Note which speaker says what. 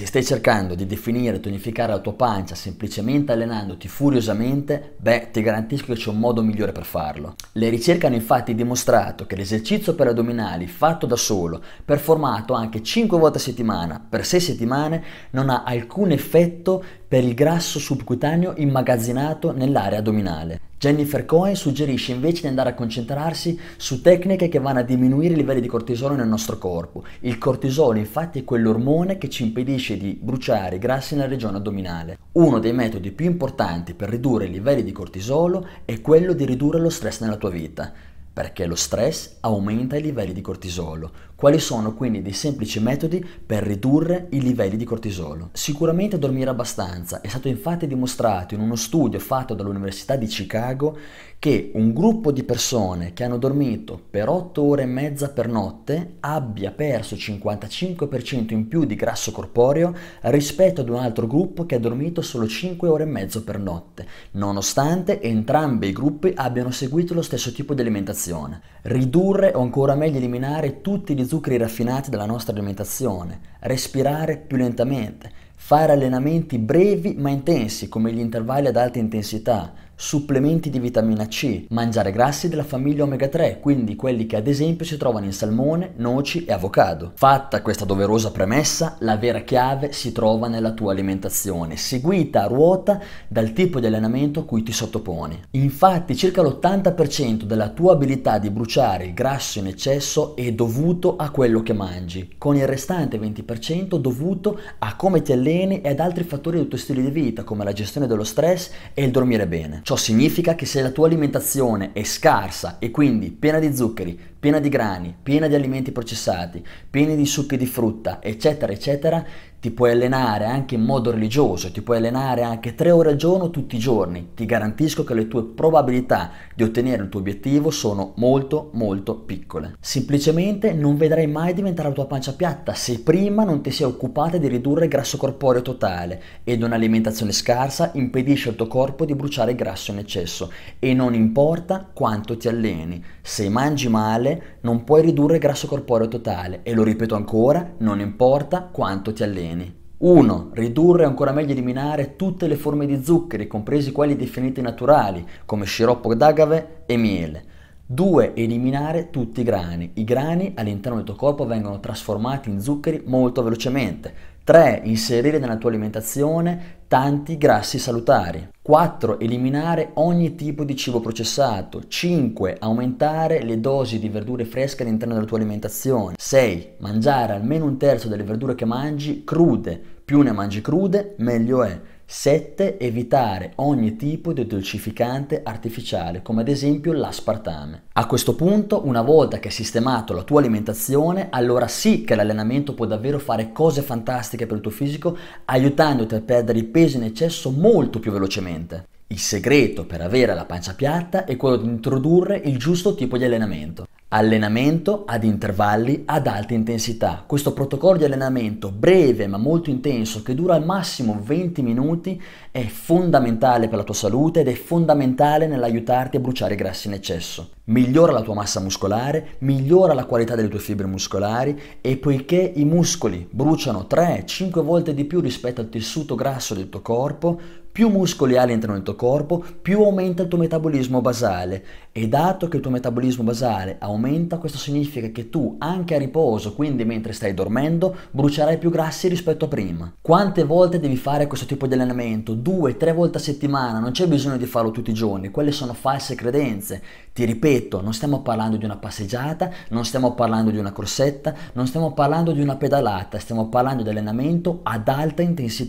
Speaker 1: Se stai cercando di definire e tonificare la tua pancia semplicemente allenandoti furiosamente, beh, ti garantisco che c'è un modo migliore per farlo. Le ricerche hanno infatti dimostrato che l'esercizio per addominali fatto da solo, performato anche 5 volte a settimana per 6 settimane, non ha alcun effetto per il grasso subcutaneo immagazzinato nell'area addominale. Jennifer Cohen suggerisce invece di andare a concentrarsi su tecniche che vanno a diminuire i livelli di cortisolo nel nostro corpo. Il cortisolo infatti è quell'ormone che ci impedisce di bruciare i grassi nella regione addominale. Uno dei metodi più importanti per ridurre i livelli di cortisolo è quello di ridurre lo stress nella tua vita perché lo stress aumenta i livelli di cortisolo. Quali sono quindi dei semplici metodi per ridurre i livelli di cortisolo? Sicuramente dormire abbastanza. È stato infatti dimostrato in uno studio fatto dall'Università di Chicago che un gruppo di persone che hanno dormito per 8 ore e mezza per notte abbia perso 55% in più di grasso corporeo rispetto ad un altro gruppo che ha dormito solo 5 ore e mezzo per notte, nonostante entrambi i gruppi abbiano seguito lo stesso tipo di alimentazione. Ridurre o ancora meglio eliminare tutti gli zuccheri raffinati dalla nostra alimentazione, respirare più lentamente, fare allenamenti brevi ma intensi come gli intervalli ad alta intensità, supplementi di vitamina C, mangiare grassi della famiglia omega 3, quindi quelli che ad esempio si trovano in salmone, noci e avocado. Fatta questa doverosa premessa, la vera chiave si trova nella tua alimentazione, seguita a ruota dal tipo di allenamento a cui ti sottoponi. Infatti circa l'80% della tua abilità di bruciare il grasso in eccesso è dovuto a quello che mangi, con il restante 20% dovuto a come ti alleni e ad altri fattori del tuo stile di vita, come la gestione dello stress e il dormire bene. Ciò significa che se la tua alimentazione è scarsa e quindi piena di zuccheri, piena di grani, piena di alimenti processati, piena di succhi di frutta, eccetera, eccetera, ti puoi allenare anche in modo religioso, ti puoi allenare anche tre ore al giorno tutti i giorni. Ti garantisco che le tue probabilità di ottenere il tuo obiettivo sono molto molto piccole. Semplicemente non vedrai mai diventare la tua pancia piatta se prima non ti sei occupata di ridurre il grasso corporeo totale ed un'alimentazione scarsa impedisce al tuo corpo di bruciare il grasso in eccesso e non importa quanto ti alleni. Se mangi male non puoi ridurre il grasso corporeo totale e lo ripeto ancora, non importa quanto ti alleni beni. 1. Ridurre o ancora meglio eliminare tutte le forme di zuccheri, compresi quelli definiti naturali, come sciroppo d'agave e miele. 2. Eliminare tutti i grani. I grani all'interno del tuo corpo vengono trasformati in zuccheri molto velocemente. 3. Inserire nella tua alimentazione tanti grassi salutari. 4. Eliminare ogni tipo di cibo processato. 5. Aumentare le dosi di verdure fresche all'interno della tua alimentazione. 6. Mangiare almeno un terzo delle verdure che mangi crude. Più ne mangi crude, meglio è. 7. Evitare ogni tipo di dolcificante artificiale, come ad esempio l'aspartame. A questo punto, una volta che hai sistemato la tua alimentazione, allora sì che l'allenamento può davvero fare cose fantastiche per il tuo fisico, aiutandoti a perdere il peso in eccesso molto più velocemente. Il segreto per avere la pancia piatta è quello di introdurre il giusto tipo di allenamento. Allenamento ad intervalli ad alta intensità. Questo protocollo di allenamento breve ma molto intenso che dura al massimo 20 minuti è fondamentale per la tua salute ed è fondamentale nell'aiutarti a bruciare i grassi in eccesso. Migliora la tua massa muscolare, migliora la qualità delle tue fibre muscolari e poiché i muscoli bruciano 3-5 volte di più rispetto al tessuto grasso del tuo corpo, più muscoli hai all'interno del tuo corpo, più aumenta il tuo metabolismo basale e dato che il tuo metabolismo basale aumenta, questo significa che tu anche a riposo, quindi mentre stai dormendo, brucerai più grassi rispetto a prima. Quante volte devi fare questo tipo di allenamento? Due, tre volte a settimana, non c'è bisogno di farlo tutti i giorni, quelle sono false credenze. Ti ripeto, non stiamo parlando di una passeggiata, non stiamo parlando di una corsetta, non stiamo parlando di una pedalata, stiamo parlando di allenamento ad alta intensità